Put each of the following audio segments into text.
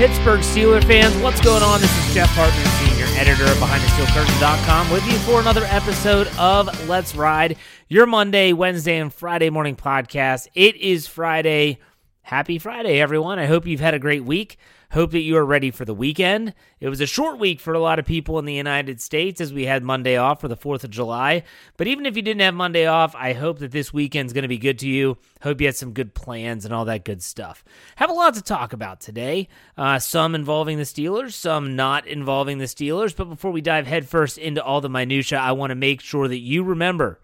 Pittsburgh Steeler fans, what's going on? This is Jeff Hartman, senior editor of BehindTheSteelCurtain.com, with you for another episode of Let's Ride, your Monday, Wednesday, and Friday morning podcast. It is Friday. Happy Friday, everyone. I hope you've had a great week. Hope that you are ready for the weekend. It was a short week for a lot of people in the United States as we had Monday off for the 4th of July. But even if you didn't have Monday off, I hope that this weekend's going to be good to you. Hope you had some good plans and all that good stuff. Have a lot to talk about today. Uh, some involving the Steelers, some not involving the Steelers. But before we dive headfirst into all the minutia, I want to make sure that you remember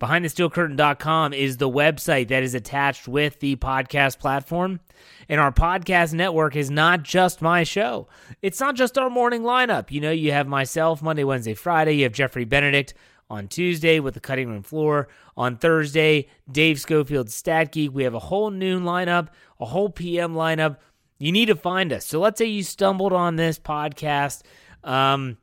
BehindTheSteelCurtain.com is the website that is attached with the podcast platform. And our podcast network is not just my show. It's not just our morning lineup. You know, you have myself Monday, Wednesday, Friday. You have Jeffrey Benedict on Tuesday with the cutting room floor. On Thursday, Dave Schofield Stat Geek. We have a whole noon lineup, a whole PM lineup. You need to find us. So let's say you stumbled on this podcast um,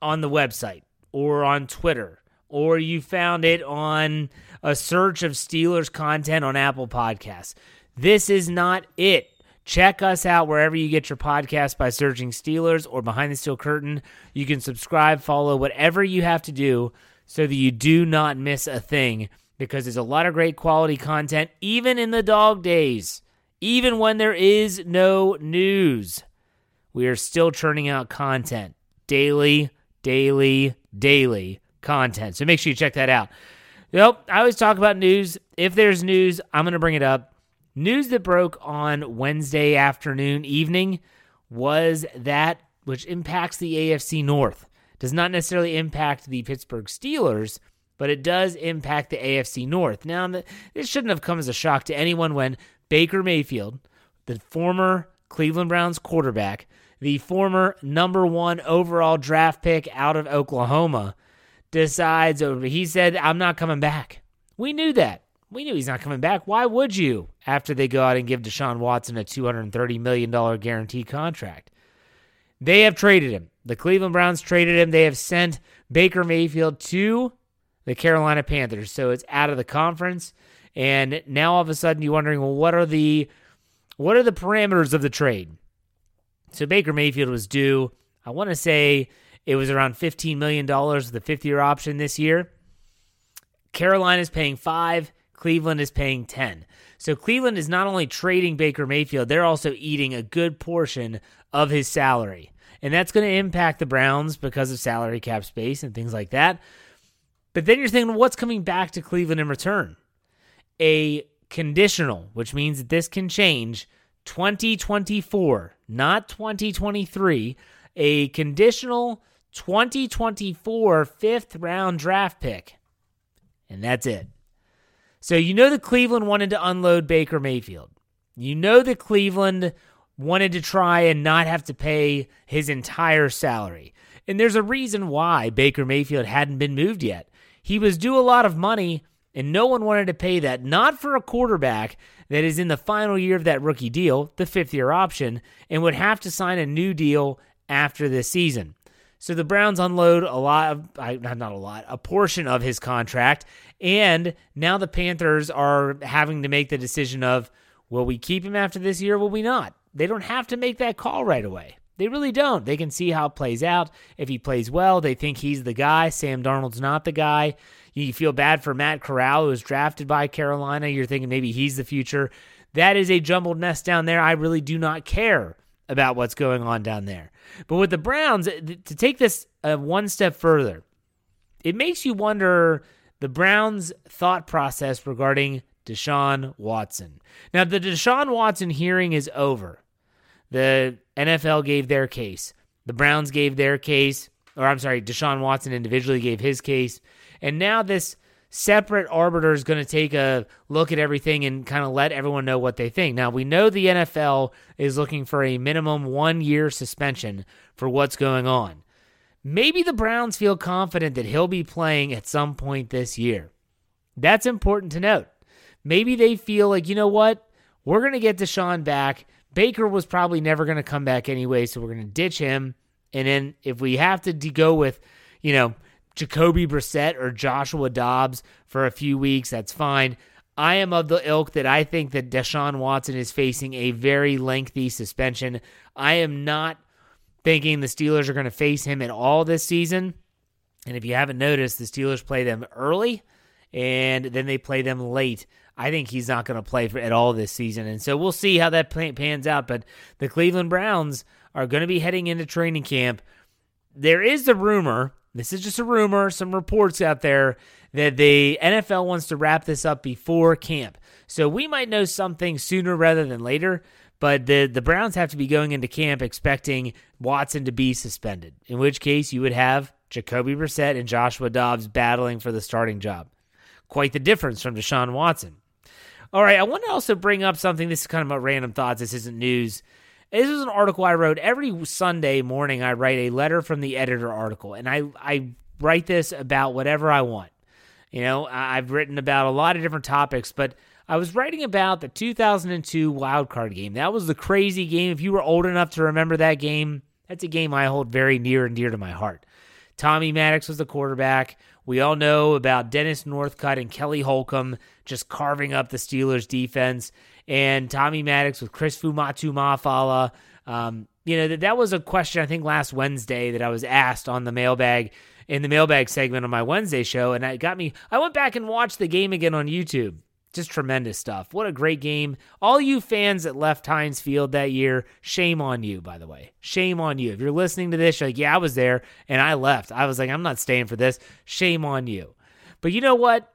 on the website or on Twitter or you found it on a search of Steelers content on Apple Podcasts. This is not it. Check us out wherever you get your podcast by searching Steelers or Behind the Steel Curtain. You can subscribe, follow, whatever you have to do so that you do not miss a thing because there's a lot of great quality content, even in the dog days, even when there is no news. We are still churning out content daily, daily, daily content. So make sure you check that out. Yep, I always talk about news. If there's news, I'm going to bring it up. News that broke on Wednesday afternoon, evening was that which impacts the AFC North. Does not necessarily impact the Pittsburgh Steelers, but it does impact the AFC North. Now, this shouldn't have come as a shock to anyone when Baker Mayfield, the former Cleveland Browns quarterback, the former number one overall draft pick out of Oklahoma, decides over. he said, I'm not coming back. We knew that. We knew he's not coming back. Why would you after they go out and give Deshaun Watson a $230 million guaranteed contract? They have traded him. The Cleveland Browns traded him. They have sent Baker Mayfield to the Carolina Panthers. So it's out of the conference. And now all of a sudden you're wondering, well, what are the what are the parameters of the trade? So Baker Mayfield was due, I want to say it was around $15 million with the fifth year option this year. Carolina is paying five, Cleveland is paying 10. So Cleveland is not only trading Baker Mayfield, they're also eating a good portion of his salary. And that's going to impact the Browns because of salary cap space and things like that. But then you're thinking, what's coming back to Cleveland in return? A conditional, which means that this can change 2024, not 2023. A conditional 2024 fifth round draft pick. And that's it. So you know that Cleveland wanted to unload Baker Mayfield. You know that Cleveland wanted to try and not have to pay his entire salary. And there's a reason why Baker Mayfield hadn't been moved yet. He was due a lot of money, and no one wanted to pay that, not for a quarterback that is in the final year of that rookie deal, the fifth year option, and would have to sign a new deal after this season. So the Browns unload a lot of, not a lot, a portion of his contract. And now the Panthers are having to make the decision of, will we keep him after this year? Or will we not? They don't have to make that call right away. They really don't. They can see how it plays out. If he plays well, they think he's the guy. Sam Darnold's not the guy. You feel bad for Matt Corral, who was drafted by Carolina. You're thinking maybe he's the future. That is a jumbled mess down there. I really do not care about what's going on down there. But with the Browns, to take this uh, one step further, it makes you wonder the Browns' thought process regarding Deshaun Watson. Now, the Deshaun Watson hearing is over. The NFL gave their case. The Browns gave their case, or I'm sorry, Deshaun Watson individually gave his case. And now this separate arbiter is going to take a look at everything and kind of let everyone know what they think. Now, we know the NFL is looking for a minimum one year suspension for what's going on. Maybe the Browns feel confident that he'll be playing at some point this year. That's important to note. Maybe they feel like, you know what? We're going to get Deshaun back. Baker was probably never going to come back anyway, so we're going to ditch him And then if we have to go with, you know, Jacoby Brissett or Joshua Dobbs for a few weeks, that's fine. I am of the ilk that I think that Deshaun Watson is facing a very lengthy suspension. I am not thinking the Steelers are going to face him at all this season. And if you haven't noticed, the Steelers play them early and then they play them late. I think he's not going to play for, at all this season. And so we'll see how that pans out. But the Cleveland Browns are going to be heading into training camp. There is the rumor, this is just a rumor, some reports out there that the NFL wants to wrap this up before camp. So we might know something sooner rather than later. But the, the Browns have to be going into camp expecting Watson to be suspended, in which case you would have Jacoby Brissett and Joshua Dobbs battling for the starting job. Quite the difference from Deshaun Watson. All right, I want to also bring up something. This is kind of a random thoughts. This isn't news. This is an article I wrote every Sunday morning. I write a letter from the editor article, and I I write this about whatever I want. You know, I've written about a lot of different topics, but I was writing about the 2002 wild card game. That was the crazy game. If you were old enough to remember that game, that's a game I hold very near and dear to my heart. Tommy Maddox was the quarterback. We all know about Dennis Northcutt and Kelly Holcomb just carving up the Steelers defense, and Tommy Maddox with Chris Fuamatu-Ma'afala. Um, you know, that, that was a question I think last Wednesday that I was asked on the mailbag in the mailbag segment on my Wednesday show, and it got me. I went back and watched the game again on YouTube. Just tremendous stuff. What a great game. All you fans that left Heinz Field that year, shame on you, by the way. Shame on you. If you're listening to this, you're like, yeah, I was there and I left. I was like, I'm not staying for this. Shame on you. But you know what?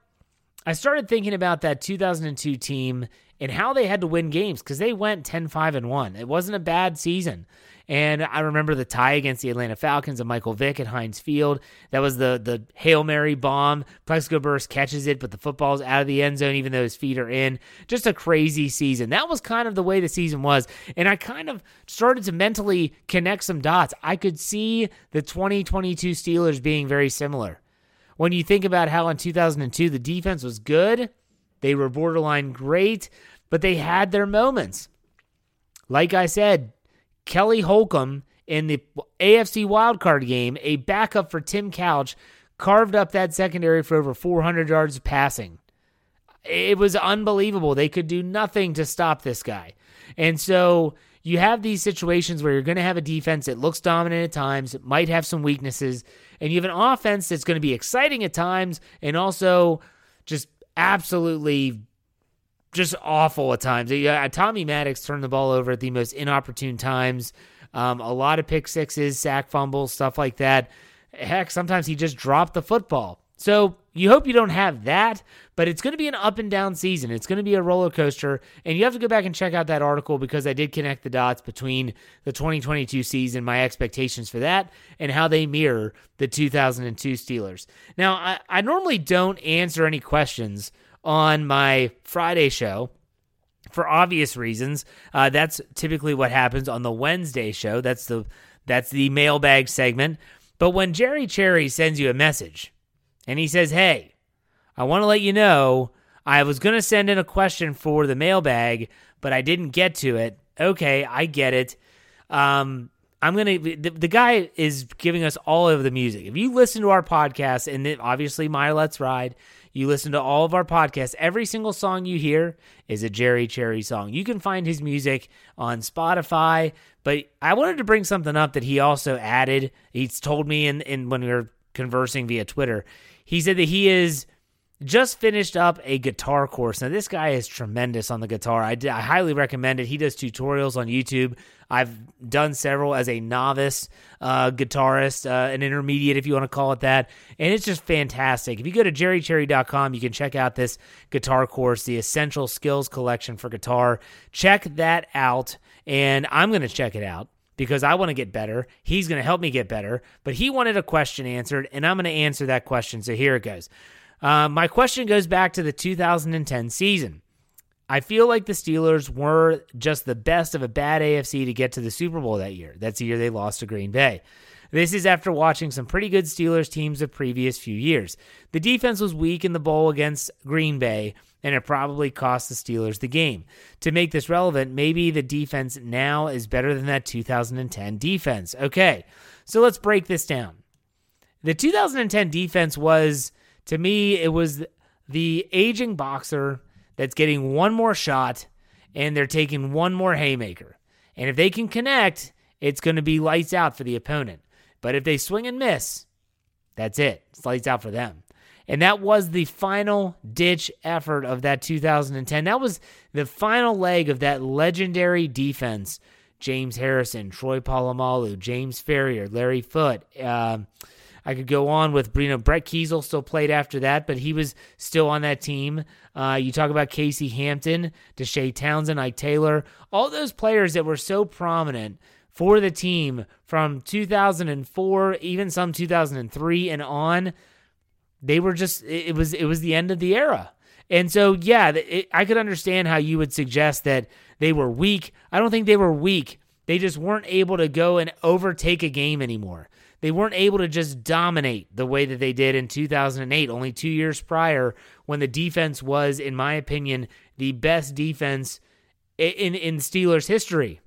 I started thinking about that 2002 team and how they had to win games because they went 10 5 and 1. It wasn't a bad season. And I remember the tie against the Atlanta Falcons and Michael Vick at Heinz Field. That was the the Hail Mary bomb. Plaxico Burress catches it, but the football's out of the end zone, even though his feet are in. Just a crazy season. That was kind of the way the season was. And I kind of started to mentally connect some dots. I could see the 2022 Steelers being very similar. When you think about how in 2002 the defense was good, they were borderline great, but they had their moments. Like I said, Kelly Holcomb in the AFC wildcard game, a backup for Tim Couch, carved up that secondary for over 400 yards passing. It was unbelievable. They could do nothing to stop this guy. And so you have these situations where you're going to have a defense that looks dominant at times, might have some weaknesses, and you have an offense that's going to be exciting at times and also just absolutely just awful at times. Yeah, Tommy Maddox turned the ball over at the most inopportune times. Um, a lot of pick sixes, sack fumbles, stuff like that. Heck, sometimes he just dropped the football. So you hope you don't have that, but it's going to be an up and down season. It's going to be a roller coaster, and you have to go back and check out that article because I did connect the dots between the 2022 season, my expectations for that, and how they mirror the 2002 Steelers. Now, I, I normally don't answer any questions on my Friday show for obvious reasons. Uh, that's typically what happens on the Wednesday show. That's the that's the mailbag segment. But when Jerry Cherry sends you a message and he says, "Hey, I want to let you know I was going to send in a question for the mailbag, but I didn't get to it." Okay, I get it. Um, I'm gonna. The, the, guy is giving us all of the music. If you listen to our podcast, and obviously my Let's Ride, you listen to all of our podcasts. Every single song you hear is a Jerry Cherry song. You can find his music on Spotify, but I wanted to bring something up that he also added. He's told me in, in when we were conversing via Twitter. He said that he is just finished up a guitar course. Now, this guy is tremendous on the guitar. I, I highly recommend it. He does tutorials on YouTube. I've done several as a novice uh, guitarist, uh, an intermediate, if you want to call it that. And it's just fantastic. If you go to jerrycherry.com, you can check out this guitar course, the Essential Skills Collection for Guitar. Check that out. And I'm going to check it out because I want to get better. He's going to help me get better. But he wanted a question answered, and I'm going to answer that question. So here it goes. Uh, my question goes back to the 2010 season. I feel like the Steelers were just the best of a bad AFC to get to the Super Bowl that year. That's the year they lost to Green Bay. This is after watching some pretty good Steelers teams the previous few years. The defense was weak in the bowl against Green Bay, and it probably cost the Steelers the game. To make this relevant, maybe the defense now is better than that 2010 defense. Okay, so let's break this down. The 2010 defense was, to me, it was the aging boxer that's getting one more shot and they're taking one more haymaker. And if they can connect, it's going to be lights out for the opponent. But if they swing and miss, that's it. It's lights out for them. And that was the final ditch effort of that 2010. That was the final leg of that legendary defense. James Harrison, Troy Polamalu, James Farrior, Larry Foote. Uh, I could go on with you know Brett Keisel still played after that, but he was still on that team. Uh, you talk about Casey Hampton, Deshea Townsend, Ike Taylor, all those players that were so prominent for the team from 2004, even some 2003 and on. They were just it was it was the end of the era. And so, yeah, it, I could understand how you would suggest that they were weak. I don't think they were weak. They just weren't able to go and overtake a game anymore. They weren't able to just dominate the way that they did in 2008, only two years prior, when the defense was, in my opinion, the best defense in, in Steelers history.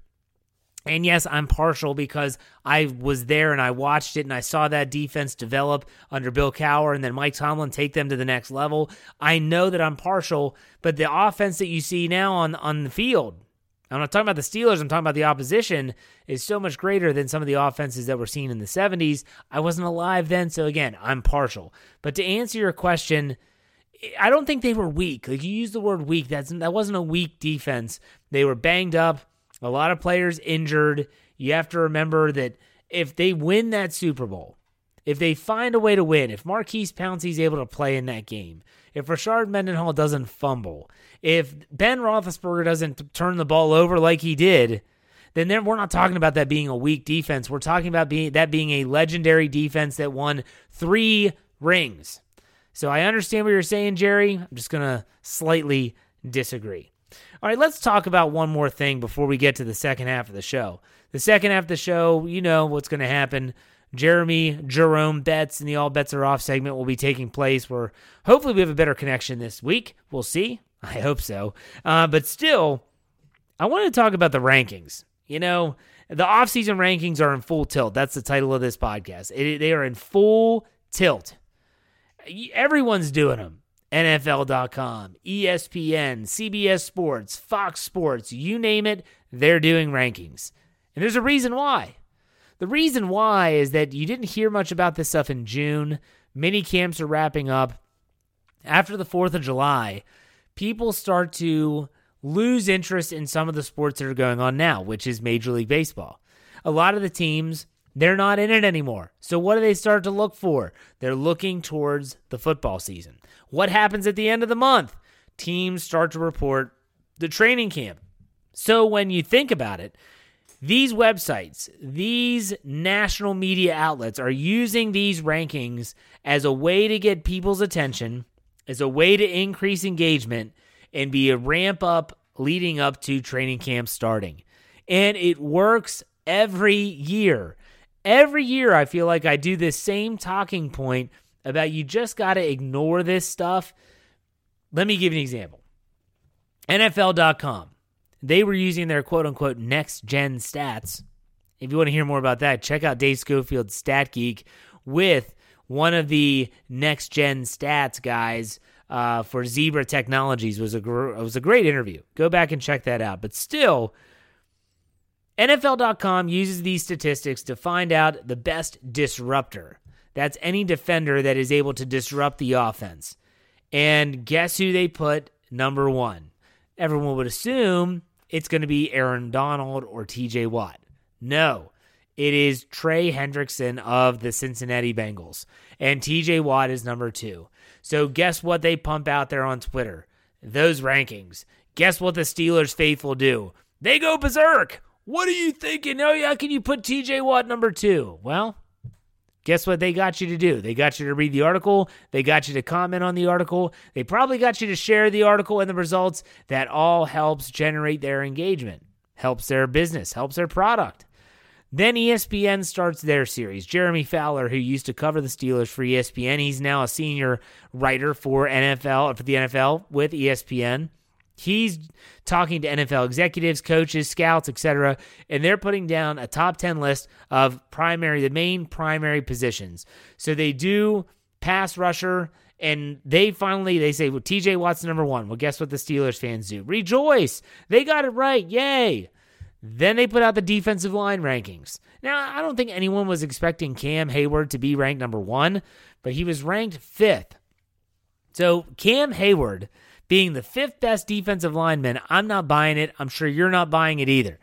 And yes, I'm partial because I was there and I watched it and I saw that defense develop under Bill Cowher and then Mike Tomlin take them to the next level. I know that I'm partial, but the offense that you see now on, on the field, I'm not talking about the Steelers, I'm talking about the opposition, is so much greater than some of the offenses that were seen in the 70s. I wasn't alive then, so again, I'm partial. But to answer your question, I don't think they were weak. Like you use the word weak, that's that wasn't a weak defense. They were banged up a lot of players injured. You have to remember that if they win that Super Bowl, if they find a way to win, if Maurkice Pouncey's able to play in that game, if Rashard Mendenhall doesn't fumble, if Ben Roethlisberger doesn't turn the ball over like he did, then we're not talking about that being a weak defense. We're talking about being that being a legendary defense that won three rings. So I understand what you're saying, Jerry. I'm just gonna slightly disagree. All right, let's talk about one more thing before we get to the second half of the show. The second half of the show, you know what's going to happen. Jeremy Jerome Betts and the All Bets Are Off segment will be taking place where hopefully we have a better connection this week. We'll see. I hope so. Uh, but still, I want to talk about the rankings. You know, the offseason rankings are in full tilt. That's the title of this podcast. It, they are in full tilt. Everyone's doing them. NFL.com, ESPN, CBS Sports, Fox Sports, you name it, they're doing rankings. And there's a reason why. The reason why is that you didn't hear much about this stuff in June. Mini camps are wrapping up. After the 4th of July, people start to lose interest in some of the sports that are going on now, which is Major League Baseball. A lot of the teams they're not in it anymore. So, what do they start to look for? They're looking towards the football season. What happens at the end of the month? Teams start to report the training camp. So, when you think about it, these websites, these national media outlets are using these rankings as a way to get people's attention, as a way to increase engagement, and be a ramp up leading up to training camp starting. And it works every year. Every year, I feel like I do this same talking point about you just got to ignore this stuff. Let me give you an example NFL.com. They were using their quote unquote next gen stats. If you want to hear more about that, check out Dave Schofield's Stat Geek with one of the next gen stats guys uh, for Zebra Technologies. was a gr- it was a great interview. Go back and check that out. But still, NFL.com uses these statistics to find out the best disruptor. That's any defender that is able to disrupt the offense. And guess who they put number one? Everyone would assume it's going to be Aaron Donald or TJ Watt. No, it is Trey Hendrickson of the Cincinnati Bengals. And TJ Watt is number two. So guess what they pump out there on Twitter? Those rankings. Guess what the Steelers faithful do? They go berserk. What are you thinking? Oh, how can you put TJ Watt number two? Well, guess what they got you to do? They got you to read the article. They got you to comment on the article. They probably got you to share the article and the results. That all helps generate their engagement, helps their business, helps their product. Then ESPN starts their series. Jeremy Fowler, who used to cover the Steelers for ESPN, he's now a senior writer for NFL for the NFL with ESPN. He's talking to NFL executives, coaches, scouts, etc., and they're putting down a top 10 list of primary the main primary positions. So they do pass rusher and they finally they say well TJ Watt's number 1. Well guess what the Steelers fans do? Rejoice. They got it right. Yay. Then they put out the defensive line rankings. Now, I don't think anyone was expecting Cam Heyward to be ranked number 1, but he was ranked 5th. So, Cam Heyward being the fifth best defensive lineman, I'm not buying it. I'm sure you're not buying it either.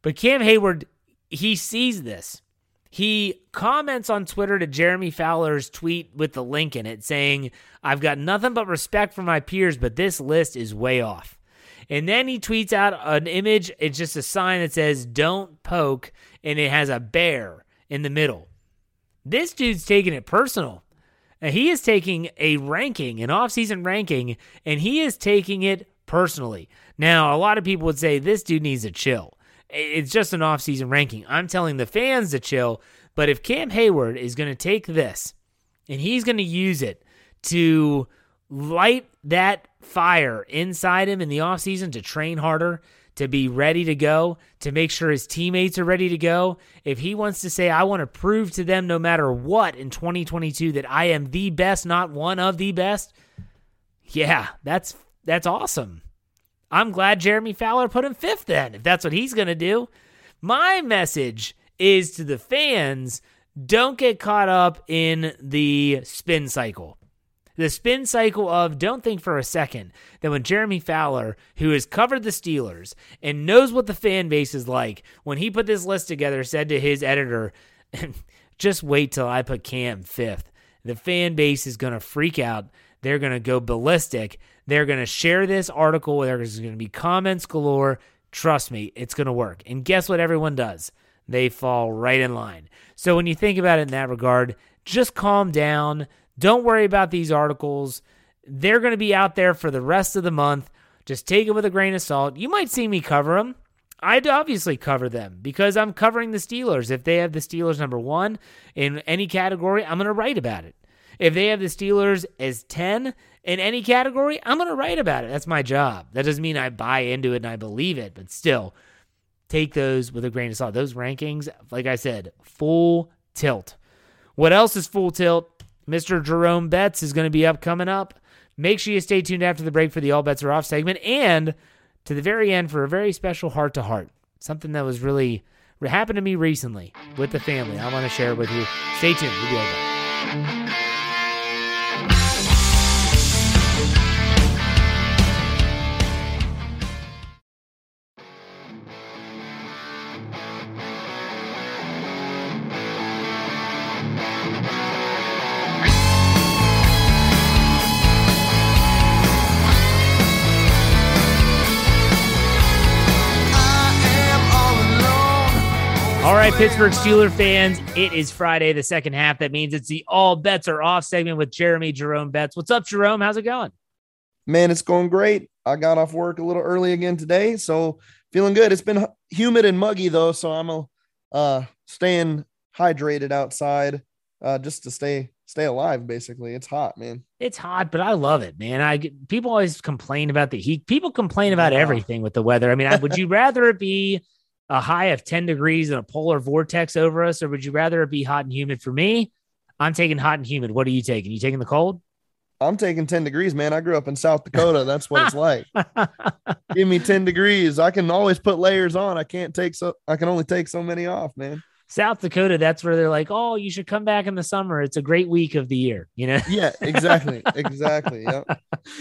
But Cam Heyward, he sees this. He comments on Twitter to Jeremy Fowler's tweet with the link in it saying, I've got nothing but respect for my peers, but this list is way off. And then he tweets out an image. It's just a sign that says, Don't poke. And it has a bear in the middle. This dude's taking it personal. And he is taking a ranking, an offseason ranking, and he is taking it personally. Now, a lot of people would say this dude needs to chill. It's just an offseason ranking. I'm telling the fans to chill. But if Cam Heyward is going to take this and he's going to use it to light that fire inside him in the offseason to train harder, to be ready to go, to make sure his teammates are ready to go. If he wants to say, I want to prove to them no matter what in 2022 that I am the best, not one of the best, yeah, that's that's awesome. I'm glad Jeremy Fowler put him fifth then, if that's what he's to do. My message is to the fans don't get caught up in the spin cycle. The spin cycle of don't think for a second that when Jeremy Fowler, who has covered the Steelers and knows what the fan base is like, when he put this list together, said to his editor, just wait till I put Cam fifth. The fan base is going to freak out. They're going to go ballistic. They're going to share this article. There's going to be comments galore. Trust me, it's going to work. And guess what everyone does? They fall right in line. So when you think about it in that regard, just calm down don't worry about these articles. They're going to be out there for the rest of the month. Just take it with a grain of salt. You might see me cover them. I'd obviously cover them because I'm covering the Steelers. If they have the Steelers number one in any category, I'm going to write about it. If they have the Steelers as 10 in any category, I'm going to write about it. That's my job. That doesn't mean I buy into it and I believe it, but still, take those with a grain of salt. Those rankings, like I said, full tilt. What else is full tilt? Mr. Jerome Betts is going to be up coming up. Make sure you stay tuned after the break for the All Bets Are Off segment and to the very end for a very special heart to heart. Something that was really happened to me recently with the family. I want to share it with you. Stay tuned. We'll be right back. Right, Pittsburgh Steeler fans, it is Friday, the second half. That means it's the All Bets Are Off segment with Jeremy Jerome Betts. What's up, Jerome? How's it going? Man, it's going great. I got off work a little early again today, so feeling good. It's been humid and muggy though, so I'm a, uh, staying hydrated outside uh, just to stay stay alive. Basically, it's hot, man. It's hot, but I love it, man. I people always complain about the heat. People complain about everything with the weather. I mean, I, would you rather it be a high of 10 degrees and a polar vortex over us, or would you rather it be hot and humid? For me, I'm taking hot and humid. What are you taking? You taking the cold? I'm taking 10 degrees, man. I grew up in South Dakota. That's what it's like. Give me 10 degrees. I can always put layers on. I can't take so I can only take so many off, man. South Dakota, that's where they're like, oh, you should come back in the summer. It's a great week of the year, you know? Yeah, exactly. exactly. Yeah.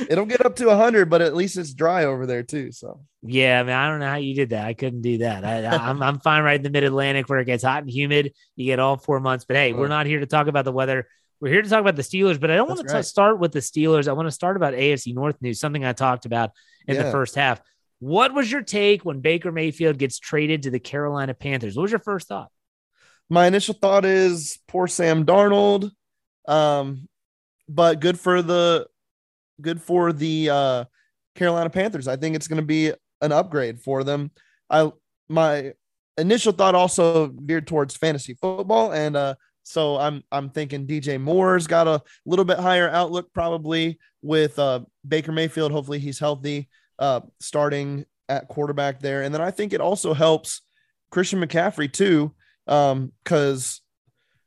It'll get up to 100, but at least it's dry over there too. So, yeah, I mean, I don't know how you did that. I couldn't do that. I, am I'm, I'm fine right in the mid Atlantic where it gets hot and humid. You get all four months. But hey, we're not here to talk about the weather. We're here to talk about the Steelers, but I don't want to right. start with the Steelers. I want to start about AFC North news, something I talked about in yeah. the first half. What was your take when Baker Mayfield gets traded to the Carolina Panthers? What was your first thought? My initial thought is poor Sam Darnold. Um, but good for the good for the uh, Carolina Panthers. I think it's going to be an upgrade for them. I my initial thought also veered towards fantasy football, and uh, so I'm I'm thinking DJ Moore's got a little bit higher outlook probably with uh, Baker Mayfield. Hopefully he's healthy, uh, starting at quarterback there, and then I think it also helps Christian McCaffrey too, because um,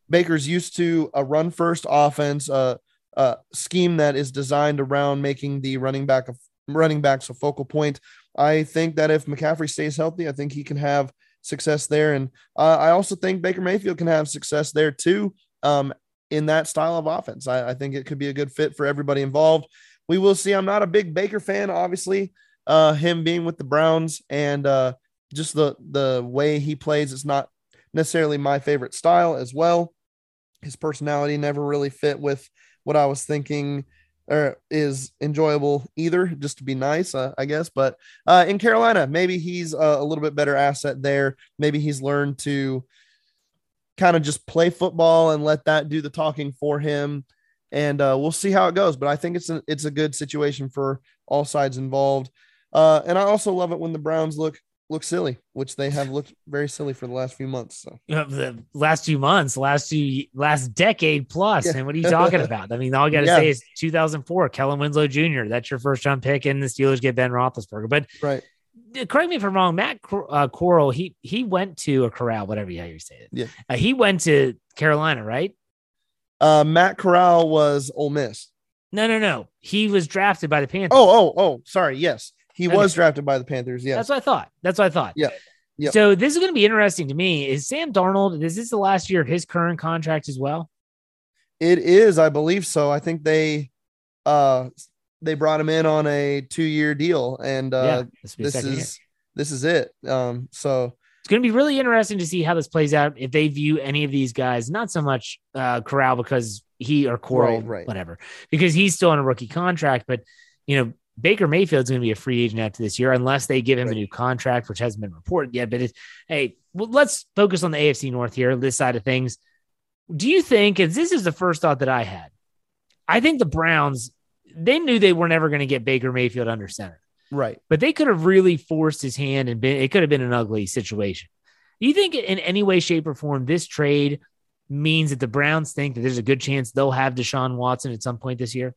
Baker's used to a run first offense, uh, a scheme that is designed around making the running back of running backs a focal point. I think that if McCaffrey stays healthy, I think he can have success there. And uh, I also think Baker Mayfield can have success there too um, in that style of offense. I, I, think it could be a good fit for everybody involved. We will see. I'm not a big Baker fan, obviously. Uh, him being with the Browns and uh, just the the way he plays is not necessarily my favorite style as well. His personality never really fit with what I was thinking or is enjoyable either, just to be nice, uh, I guess. But uh, in Carolina, maybe he's a, a, little bit better asset there. Maybe he's learned to kind of just play football and let that do the talking for him. And uh, we'll see how it goes. But I think it's a, it's a good situation for all sides involved. Uh, and I also love it when the Browns look look silly, which they have looked very silly for the last few months. So the last few months, last two, last decade plus. Yeah. And what are you talking about? I mean, all you got to yeah. say is 2004, Kellen Winslow Jr. That's your first round pick, and the Steelers get Ben Roethlisberger. But right. Correct me if I'm wrong. Matt uh, Corral, he he went to a corral, whatever you, how you say it. Yeah, uh, he went to Carolina, right? Uh, Matt Corral was Ole Miss. No, no, no. He was drafted by the Panthers. Oh, oh, oh. Sorry. Yes. He okay. was drafted by the Panthers. Yeah, that's what I thought. That's what I thought. Yeah. Yep. So this is going to be interesting to me. Is Sam Darnold? Is this the last year of his current contract as well? It is, I believe so. I think they uh they brought him in on a two year deal, and uh, yeah, this, this is year. this is it. Um, so it's going to be really interesting to see how this plays out. If they view any of these guys, not so much uh, Corral because he or Coral, right, right. whatever, because he's still on a rookie contract, but you know Baker Mayfield's going to be a free agent after this year, unless they give him right. a new contract, which hasn't been reported yet. But it's, hey, well, let's focus on the AFC North here, this side of things. Do you think, and this is the first thought that I had, I think the Browns, they knew they were never going to get Baker Mayfield under center. Right. But they could have really forced his hand and been, it could have been an ugly situation. Do you think in any way, shape, or form, this trade means that the Browns think that there's a good chance they'll have Deshaun Watson at some point this year?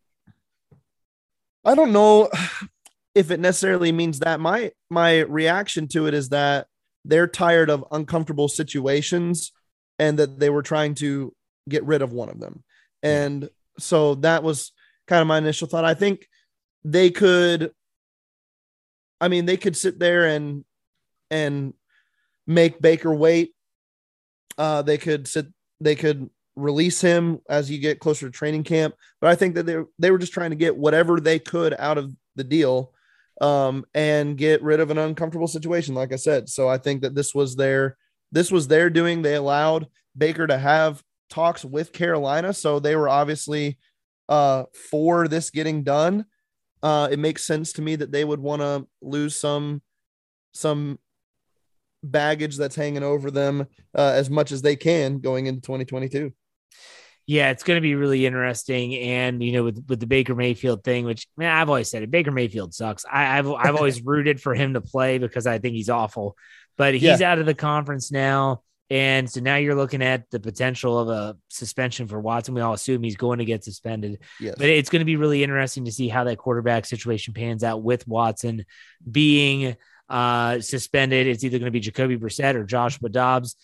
I don't know if it necessarily means that. My my reaction to it is that they're tired of uncomfortable situations and that they were trying to get rid of one of them. And so that was kind of my initial thought. I think they could I mean, they could sit there and and make Baker wait. Uh, they could sit. They could release him as you get closer to training camp. But I think that they they were just trying to get whatever they could out of the deal um, and get rid of an uncomfortable situation, like I said. So I think that this was their this was their doing. They allowed Baker to have talks with Carolina, so they were obviously uh, for this getting done. Uh, it makes sense to me that they would want to lose some some baggage that's hanging over them uh, as much as they can going into 2022. Yeah, it's going to be really interesting, and you know, with with the Baker Mayfield thing, which man, I've always said it, Baker Mayfield sucks. I, have I've always rooted for him to play because I think he's awful, but he's yeah. out of the conference now, and so now you're looking at the potential of a suspension for Watson. We all assume he's going to get suspended, yes. but it's going to be really interesting to see how that quarterback situation pans out with Watson being uh, suspended. It's either going to be Jacoby Brissett or Joshua Dobbs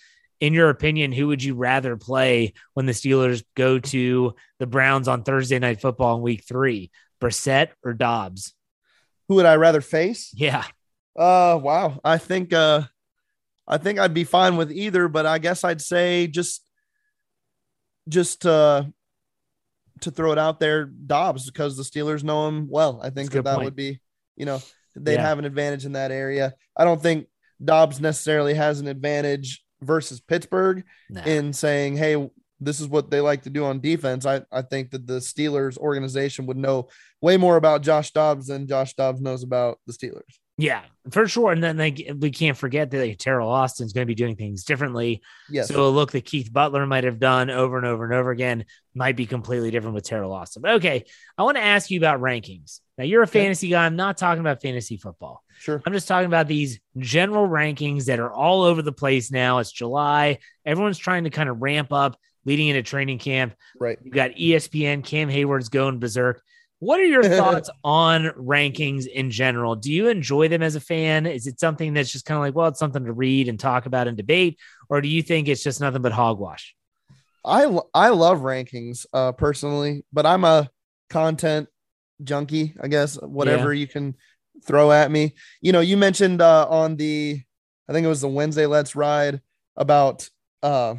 in your opinion, who would you rather play when the Steelers go to the Browns on Thursday night football in week three? Brissett or Dobbs? Who would I rather face? Yeah. Uh wow. I think uh I think I'd be fine with either, but I guess I'd say just just uh to throw it out there, Dobbs, because the Steelers know him well. I think that, that would be, you know, they'd yeah. have an advantage in that area. I don't think Dobbs necessarily has an advantage versus Pittsburgh nah. in saying, hey, this is what they like to do on defense. I, I think that the Steelers organization would know way more about Josh Dobbs than Josh Dobbs knows about the Steelers. Yeah, for sure. And then they, we can't forget that like, Teryl Austin's going to be doing things differently. Yes. So a look that Keith Butler might have done over and over and over again might be completely different with Teryl Austin. But okay, I want to ask you about rankings. Now you're a fantasy guy. I'm not talking about fantasy football. Sure. I'm just talking about these general rankings that are all over the place now. It's July. Everyone's trying to kind of ramp up leading into training camp. Right. You've got ESPN, Cam Heyward's going berserk. What are your thoughts on rankings in general? Do you enjoy them as a fan? Is it something that's just kind of like, well, it's something to read and talk about and debate? Or do you think it's just nothing but hogwash? I I love rankings uh personally, but I'm a content junkie, I guess, whatever you can throw at me. You know, you mentioned uh on the I think it was the Wednesday Let's Ride about uh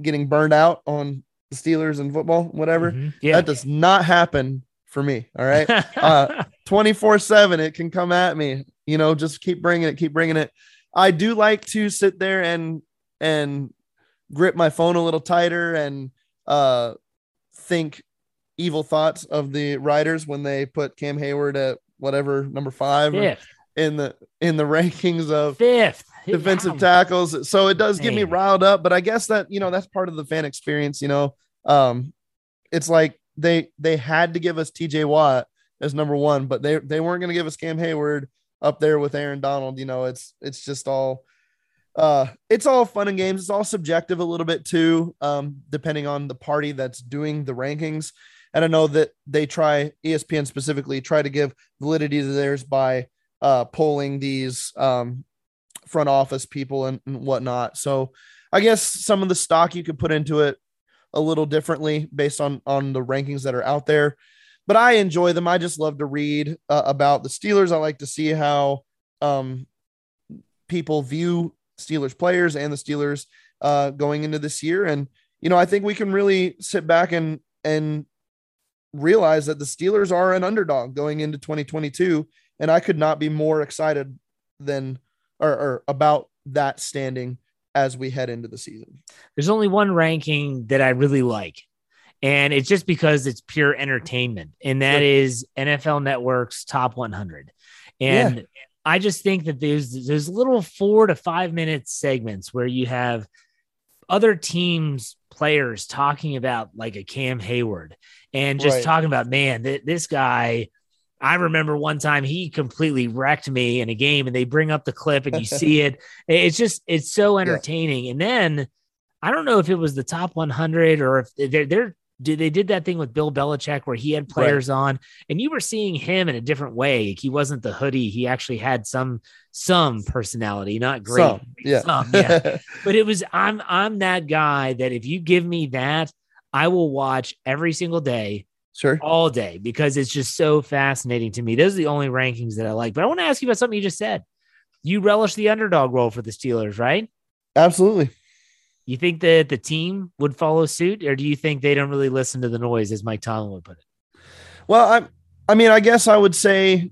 getting burned out on the Steelers and football, whatever. Mhm. Yeah. That does not happen for me, all right? uh 24/7 it can come at me. You know, just keep bringing it, keep bringing it. I do like to sit there and and grip my phone a little tighter and uh think evil thoughts of the writers when they put Cam Heyward at whatever number 5 in the in the rankings of Fifth. defensive Wow. tackles. So it does get me riled up, but I guess that, you know, that's part of the fan experience, you know. Um it's like they they had to give us TJ Watt as number 1, but they they weren't going to give us Cam Heyward up there with Aaron Donald, you know. It's it's just all uh it's all fun and games. It's all subjective a little bit too, um depending on the party that's doing the rankings. And I know that they try ESPN specifically try to give validity to theirs by uh polling these um front office people and, and whatnot. So I guess some of the stock you could put into it a little differently based on on the rankings that are out there. But I enjoy them. I just love to read uh, about the Steelers. I like to see how um, people view Steelers players and the Steelers uh, going into this year. And you know, I think we can really sit back and and realize that the Steelers are an underdog going into 2022. And I could not be more excited than or, or about that standing as we head into the season. There's only one ranking that I really like, and it's just because it's pure entertainment, and that is NFL Network's top 100. And I just think that there's there's little four to five minute segments where you have other teams players talking about like a Cam Heyward and just Right. talking about man th- this guy I remember one time he completely wrecked me in a game and they bring up the clip and you see it. It's just it's so entertaining. And then I don't know if it was the top 100 or if they're they're did they did that thing with Bill Belichick where he had players on and you were seeing him in a different way. He wasn't the hoodie. He actually had some some personality, not great. Some, yeah. Some, yeah. but it was I'm I'm that guy that if you give me that, I will watch every single day, sure. all day, because it's just so fascinating to me. Those are the only rankings that I like. But I want to ask you about something you just said. You relish the underdog role for the Steelers, right? Absolutely. You think that the team would follow suit, or do you think they don't really listen to the noise, as Mike Tomlin would put it? Well, I I mean, I guess I would say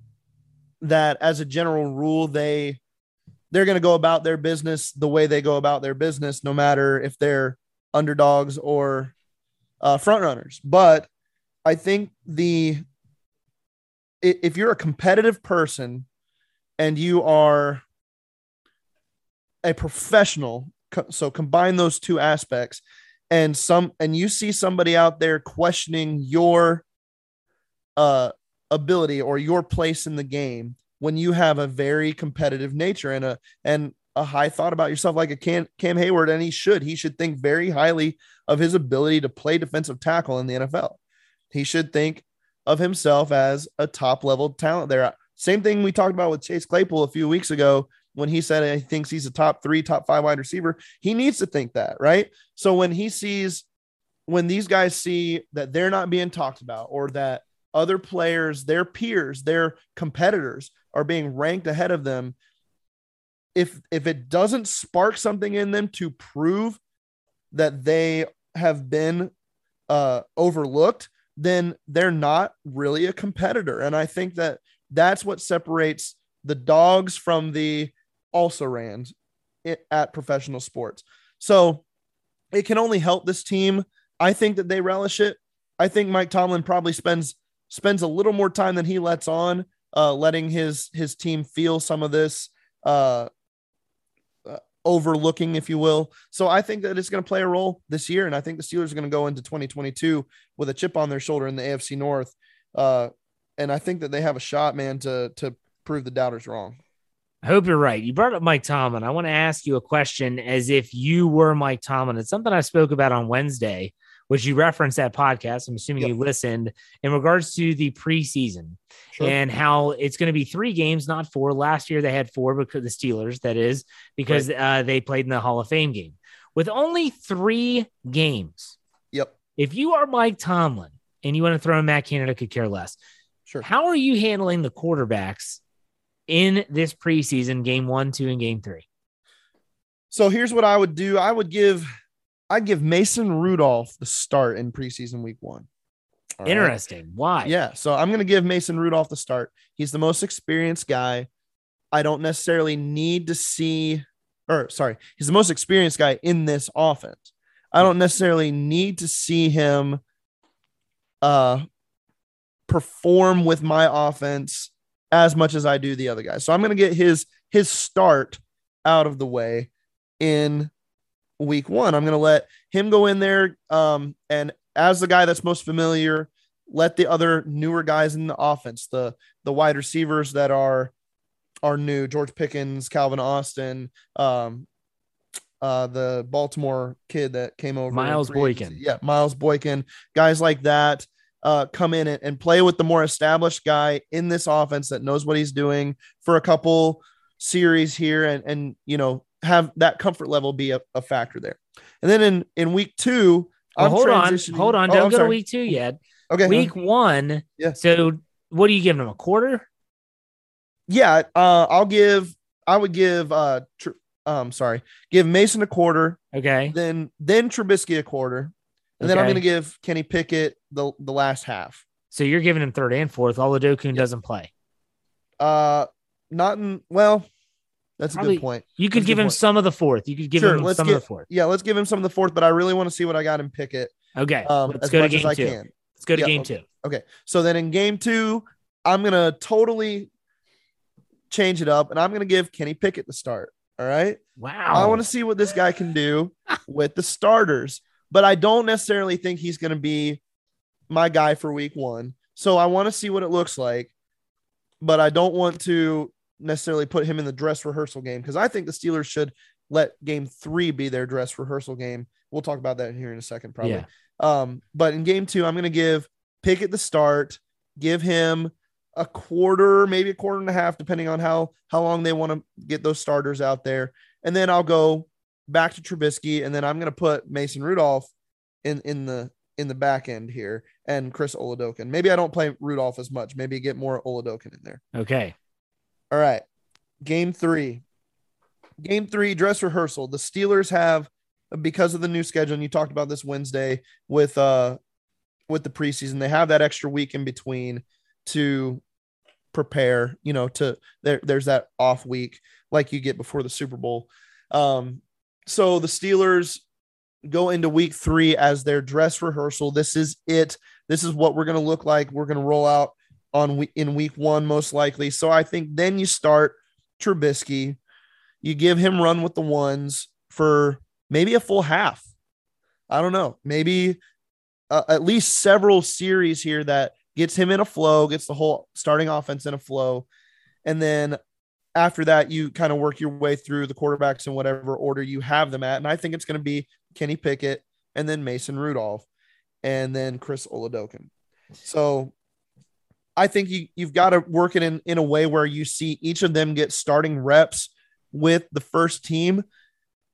that as a general rule, they they're going to go about their business the way they go about their business, no matter if they're underdogs or uh, front runners. But I think the if you're a competitive person and you are a professional, so combine those two aspects, and some and you see somebody out there questioning your uh ability or your place in the game when you have a very competitive nature and a and a high thought about yourself like a Cam, Cam Heyward and he should he should think very highly of his ability to play defensive tackle in the NFL. He should think of himself as a top level talent there. Same thing we talked about with Chase Claypool a few weeks ago when he said he thinks he's a top 3 top 5 wide receiver. He needs to think that, right? So when he sees when these guys see that they're not being talked about or that other players, their peers, their competitors are being ranked ahead of them. If if it doesn't spark something in them to prove that they have been uh, overlooked, then they're not really a competitor. And I think that that's what separates the dogs from the also rans at professional sports. So it can only help this team. I think that they relish it. I think Mike Tomlin probably spends spends a little more time than he lets on, uh, letting his his team feel some of this uh, uh, overlooking, if you will. So I think that it's going to play a role this year, and I think the Steelers are going to go into 2022 with a chip on their shoulder in the AFC North, uh, and I think that they have a shot, man, to to prove the doubters wrong. I hope you're right. You brought up Mike Tomlin. I want to ask you a question as if you were Mike Tomlin. It's something I spoke about on Wednesday, which you referenced that podcast. I'm assuming Yep. you listened in regards to the preseason Sure. and how it's going to be three games, not four. Last year they had four because the Steelers, that is, because uh, they played in the Hall of Fame game. With only three games, Yep. if you are Mike Tomlin and you want to throw in Matt Canada, could care less. Sure. How are you handling the quarterbacks in this preseason, game one, two, and game three? So here's what I would do. I would give I'd give Mason Rudolph the start in preseason week one. All right? Interesting. Why? Yeah. So I'm gonna give Mason Rudolph the start. He's the most experienced guy. I don't necessarily need to see, or sorry, he's the most experienced guy in this offense. I don't necessarily need to see him uh perform with my offense as much as I do the other guys. So I'm gonna get his his start out of the way in week one. I'm gonna let him go in there. Um, and as the guy that's most familiar, let the other newer guys in the offense, the the wide receivers that are are new, George Pickens, Calvin Austin, um, uh, the Baltimore kid that came over, Miles. Boykin. yeah, Miles Boykin, guys like that. Uh, come in and, and play with the more established guy in this offense that knows what he's doing for a couple series here and and you know have that comfort level be a, a factor there. And then in in week two, Well, I'm hold on. Hold on. Oh, Don't I'm go to week two yet. Okay, Week one. Yeah. So what are you giving them? A quarter? yeah, uh, I'll give. I would give. Uh, tr- um, sorry, give Mason a quarter, Okay. then then Trubisky a quarter, and then I'm going to give Kenny Pickett the the last half. So you're giving him third and fourth. Oladokun doesn't play. Uh, not in. Well, that's a good point. You could That's give him point. some of the fourth. You could give Sure, him some get- of the fourth. Yeah, let's give him some of the fourth, but I really want to see what I got in Pickett. Okay. Um, Let's as go to game as I two. can. Let's go to Yeah, game okay. two. Okay. So then in game two, I'm gonna totally change it up and I'm gonna give Kenny Pickett the start. All right. Wow. I want to see what this guy can do with the starters, but I don't necessarily think he's gonna be my guy for week one. So I want to see what it looks like, but I don't want to necessarily put him in the dress rehearsal game because I think the Steelers should let game three be their dress rehearsal game. We'll talk about that here in a second, probably. Yeah. Um, but in game two, I'm going to give Pickett the start, give him a quarter, maybe a quarter and a half, depending on how how long they want to get those starters out there, and then I'll go back to Trubisky, and then I'm going to put Mason Rudolph in in the in the back end here, and Chris Oladokun. Maybe I don't play Rudolph as much. Maybe get more Oladokun in there. Okay. All right. Game three. Game three, dress rehearsal. The Steelers have, because of the new schedule, and you talked about this Wednesday with uh with the preseason, they have that extra week in between to prepare, you know, to there, there's that off week like you get before the Super Bowl. Um, so the Steelers go into week three as their dress rehearsal. This is it. This is what we're gonna look like. We're gonna roll out on in week one most likely. So I think then you start Trubisky, you give him run with the ones for maybe a full half. I don't know, maybe uh, at least several series here that gets him in a flow, gets the whole starting offense in a flow, and then after that you kind of work your way through the quarterbacks in whatever order you have them at. And I think it's going to be Kenny Pickett and then Mason Rudolph and then Chris Oladokun. So I think you you've got to work it in in a way where you see each of them get starting reps with the first team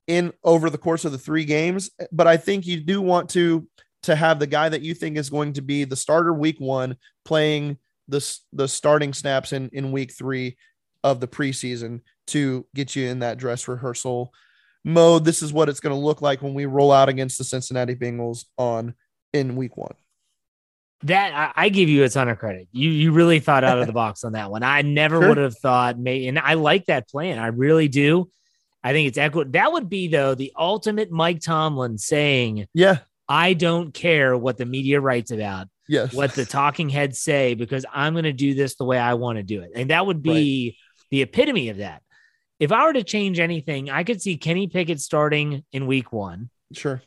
in over the course of the three games. But I think you do want to to have the guy that you think is going to be the starter week one playing the the starting snaps in in week three of the preseason to get you in that dress rehearsal mode. This is what it's going to look like when we roll out against the Cincinnati Bengals on in week one. That I, I give you a ton of credit. You you really thought out of the box on that one. I never Sure. would have thought. May and I like that plan. I really do. I think it's equitable. That would be though the ultimate Mike Tomlin saying, Yeah. "I don't care what the media writes about, Yes. what the talking heads say, because I'm going to do this the way I want to do it." And that would be the epitome of that. If I were to change anything, I could see Kenny Pickett starting in week one, Sure.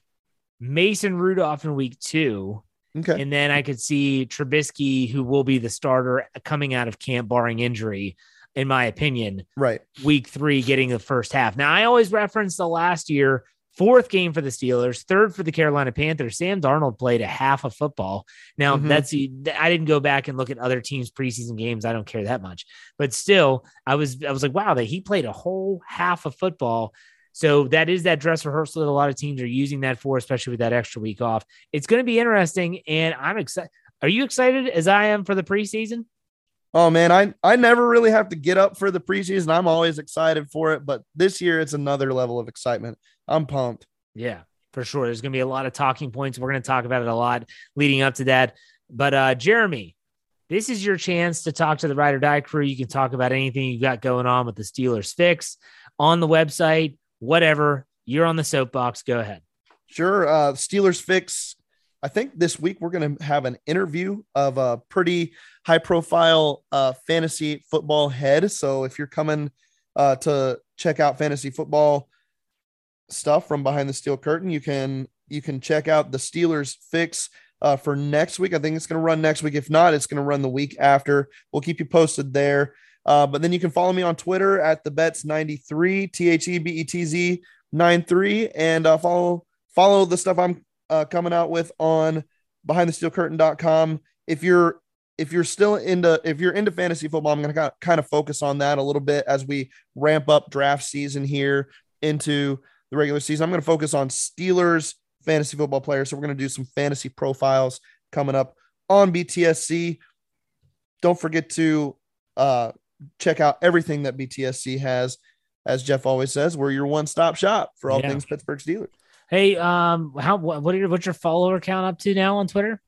Mason Rudolph in week two, Okay. and then I could see Trubisky, who will be the starter coming out of camp, barring injury, in my opinion. Right. Week three, getting the first half. Now, I always reference the last year fourth game for the Steelers, third for the Carolina Panthers. Sam Darnold played a half of football. Now, mm-hmm. that's I didn't go back and look at other teams' preseason games. I don't care that much, but still, I was I was like, wow, that he played a whole half of football. So that is that dress rehearsal that a lot of teams are using that for, especially with that extra week off. It's going to be interesting, and I'm excited. Are you excited as I am for the preseason? Oh man, I I never really have to get up for the preseason. I'm always excited for it, but this year it's another level of excitement. I'm pumped. Yeah, for sure. There's going to be a lot of talking points. We're going to talk about it a lot leading up to that. But uh Jeremy, this is your chance to talk to the Ride or Die crew. You can talk about anything you got going on with the Steelers fix on the website, whatever. You're on the soapbox. Go ahead. Sure. Uh Steelers fix. I think this week we're going to have an interview of a pretty high profile uh, fantasy football head. So if you're coming uh, to check out fantasy football stuff from behind the steel curtain, you can you can check out the Steelers fix uh, for next week. I think it's going to run next week. If not, it's going to run the week after. We'll keep you posted there. Uh, but then you can follow me on Twitter at the bets 93 T H E B E T Z 93 and uh, follow follow the stuff I'm uh, coming out with on behind the steel curtain.com. If you're if you're still into if you're into fantasy football, I'm going to kind of focus on that a little bit as we ramp up draft season here into the regular season. I'm going to focus on Steelers fantasy football players. So we're going to do some fantasy profiles coming up on BTSC. Don't forget to uh, check out everything that BTSC has. As Jeff always says, we're your one-stop shop for all yeah. things Pittsburgh Steelers. Hey, um, how what, are your, what's your follower count up to now on Twitter?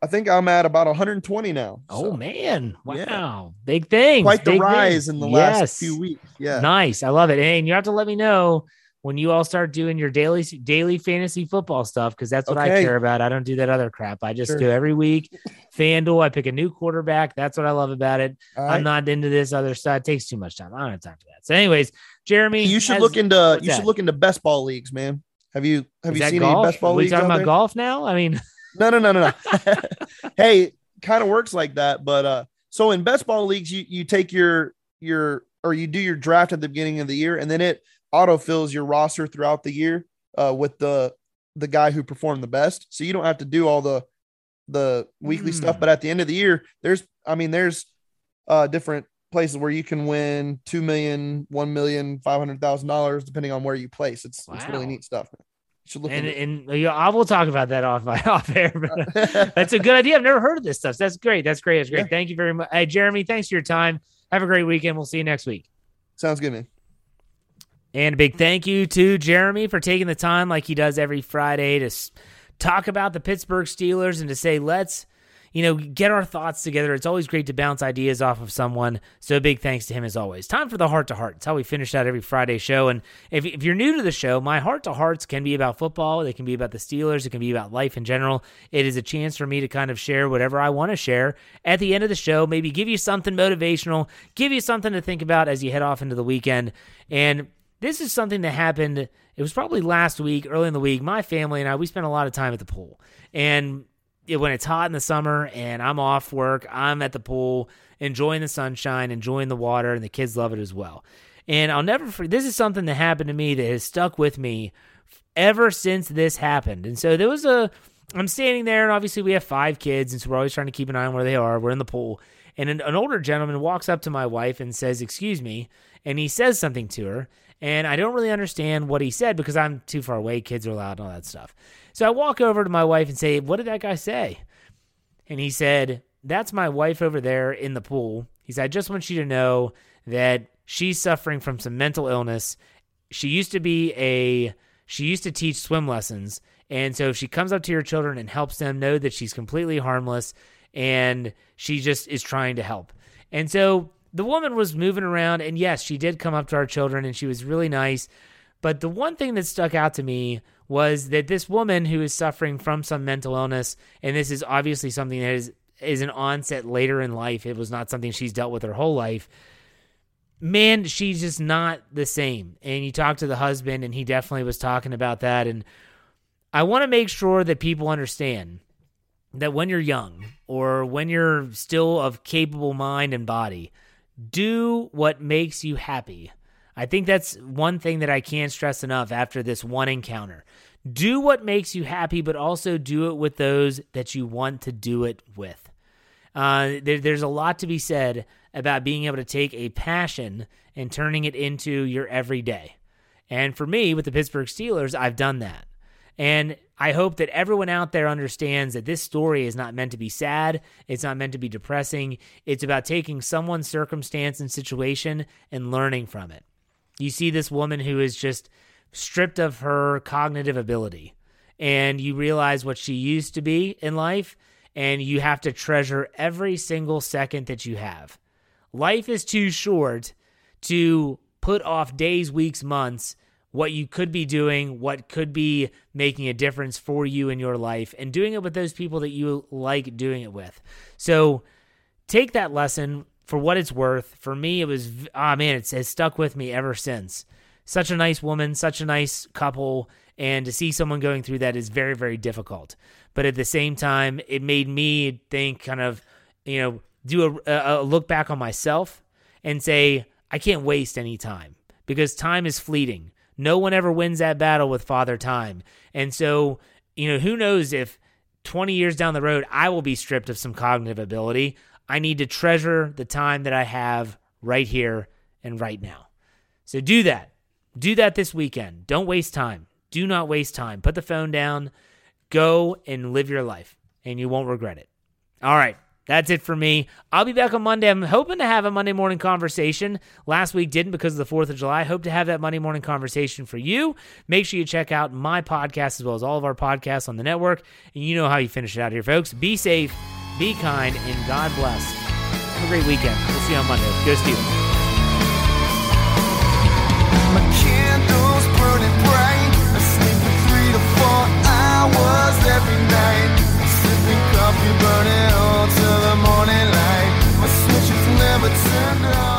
I think I'm at about 120 now. Oh man! Wow, yeah. big thing. Quite the rise in the yes. last few weeks. Yeah, nice. I love it. And you have to let me know when you all start doing your daily daily fantasy football stuff because that's what okay. I care about. I don't do that other crap. I just sure. do every week. FanDuel, I pick a new quarterback. That's what I love about it. I'm not into this other stuff. It takes too much time. I don't have time for that. So, anyways, Jeremy, you should has, look into you that? should look into best ball leagues, man. Have you have Is you seen golf? any best ball Are we leagues? talking about there? golf now? I mean. No, no, no, no, no. hey, kind of works like that. But uh, so in best ball leagues, you you take your your or you do your draft at the beginning of the year, and then it auto fills your roster throughout the year uh, with the the guy who performed the best. So you don't have to do all the the weekly mm. stuff. But at the end of the year, there's I mean, there's uh different places where you can win two million, one million, five hundred thousand dollars, depending on where you place. It's wow. it's really neat stuff. Man should look and, and you know, I will talk about that off my off air. that's a good idea. I've never heard of this stuff. That's great. That's great. That's great. Yeah. Thank you very much. Hey, Jeremy, thanks for your time. Have a great weekend. We'll see you next week. Sounds good, man. And a big thank you to Jeremy for taking the time, like he does every Friday, to talk about the Pittsburgh Steelers and to say, let's you know, get our thoughts together. It's always great to bounce ideas off of someone. So big thanks to him as always. Time for the heart to heart. It's how we finish out every Friday show. And if, if you're new to the show, my heart to hearts can be about football. They can be about the Steelers. It can be about life in general. It is a chance for me to kind of share whatever I want to share at the end of the show. Maybe give you something motivational, give you something to think about as you head off into the weekend. And this is something that happened. It was probably last week, early in the week. My family and I, we spent a lot of time at the pool. And when it's hot in the summer and I'm off work, I'm at the pool, enjoying the sunshine, enjoying the water, and the kids love it as well. And I'll never forget, this is something that happened to me that has stuck with me ever since this happened. And so there was a, I'm standing there, and obviously we have five kids, and so we're always trying to keep an eye on where they are. We're in the pool. And an, an older gentleman walks up to my wife and says, Excuse me. And he says something to her. And I don't really understand what he said because I'm too far away. Kids are loud and all that stuff. So I walk over to my wife and say, What did that guy say? And he said, That's my wife over there in the pool. He said, I just want you to know that she's suffering from some mental illness. She used to be a, she used to teach swim lessons. And so if she comes up to your children and helps them, know that she's completely harmless and she just is trying to help. And so the woman was moving around, and yes, she did come up to our children and she was really nice. But the one thing that stuck out to me was that this woman who is suffering from some mental illness, and this is obviously something that is is an onset later in life. It was not something she's dealt with her whole life. Man, she's just not the same. And you talk to the husband, and he definitely was talking about that. And I want to make sure that people understand that when you're young or when you're still of capable mind and body, do what makes you happy. I think that's one thing that I can't stress enough after this one encounter. Do what makes you happy, but also do it with those that you want to do it with. Uh, there, there's a lot to be said about being able to take a passion and turning it into your everyday. And for me, with the Pittsburgh Steelers, I've done that. And I hope that everyone out there understands that this story is not meant to be sad. It's not meant to be depressing. It's about taking someone's circumstance and situation and learning from it. You see this woman who is just stripped of her cognitive ability, and you realize what she used to be in life, and you have to treasure every single second that you have. Life is too short to put off days, weeks, months what you could be doing, what could be making a difference for you in your life, and doing it with those people that you like doing it with. So take that lesson for what it's worth. For me, it was, ah, oh man, it's, it's stuck with me ever since. Such a nice woman, such a nice couple, and to see someone going through that is very, very difficult. But at the same time, it made me think, kind of, you know, do a, a look back on myself and say, I can't waste any time because time is fleeting. No one ever wins that battle with Father Time. And so, you know, who knows if 20 years down the road, I will be stripped of some cognitive ability. I need to treasure the time that I have right here and right now. So do that. Do that this weekend. Don't waste time. Do not waste time. Put the phone down. Go and live your life, and you won't regret it. All right. That's it for me. I'll be back on Monday. I'm hoping to have a Monday morning conversation. Last week didn't because of the 4th of July. Hope to have that Monday morning conversation for you. Make sure you check out my podcast as well as all of our podcasts on the network. And you know how you finish it out here, folks. Be safe, be kind and God bless. Have a great weekend. We'll see you on Monday. Go Steve. My candles burning bright. I sleep for three to four hours every night. Sipping coffee, burning all till the morning light. My switch never turned.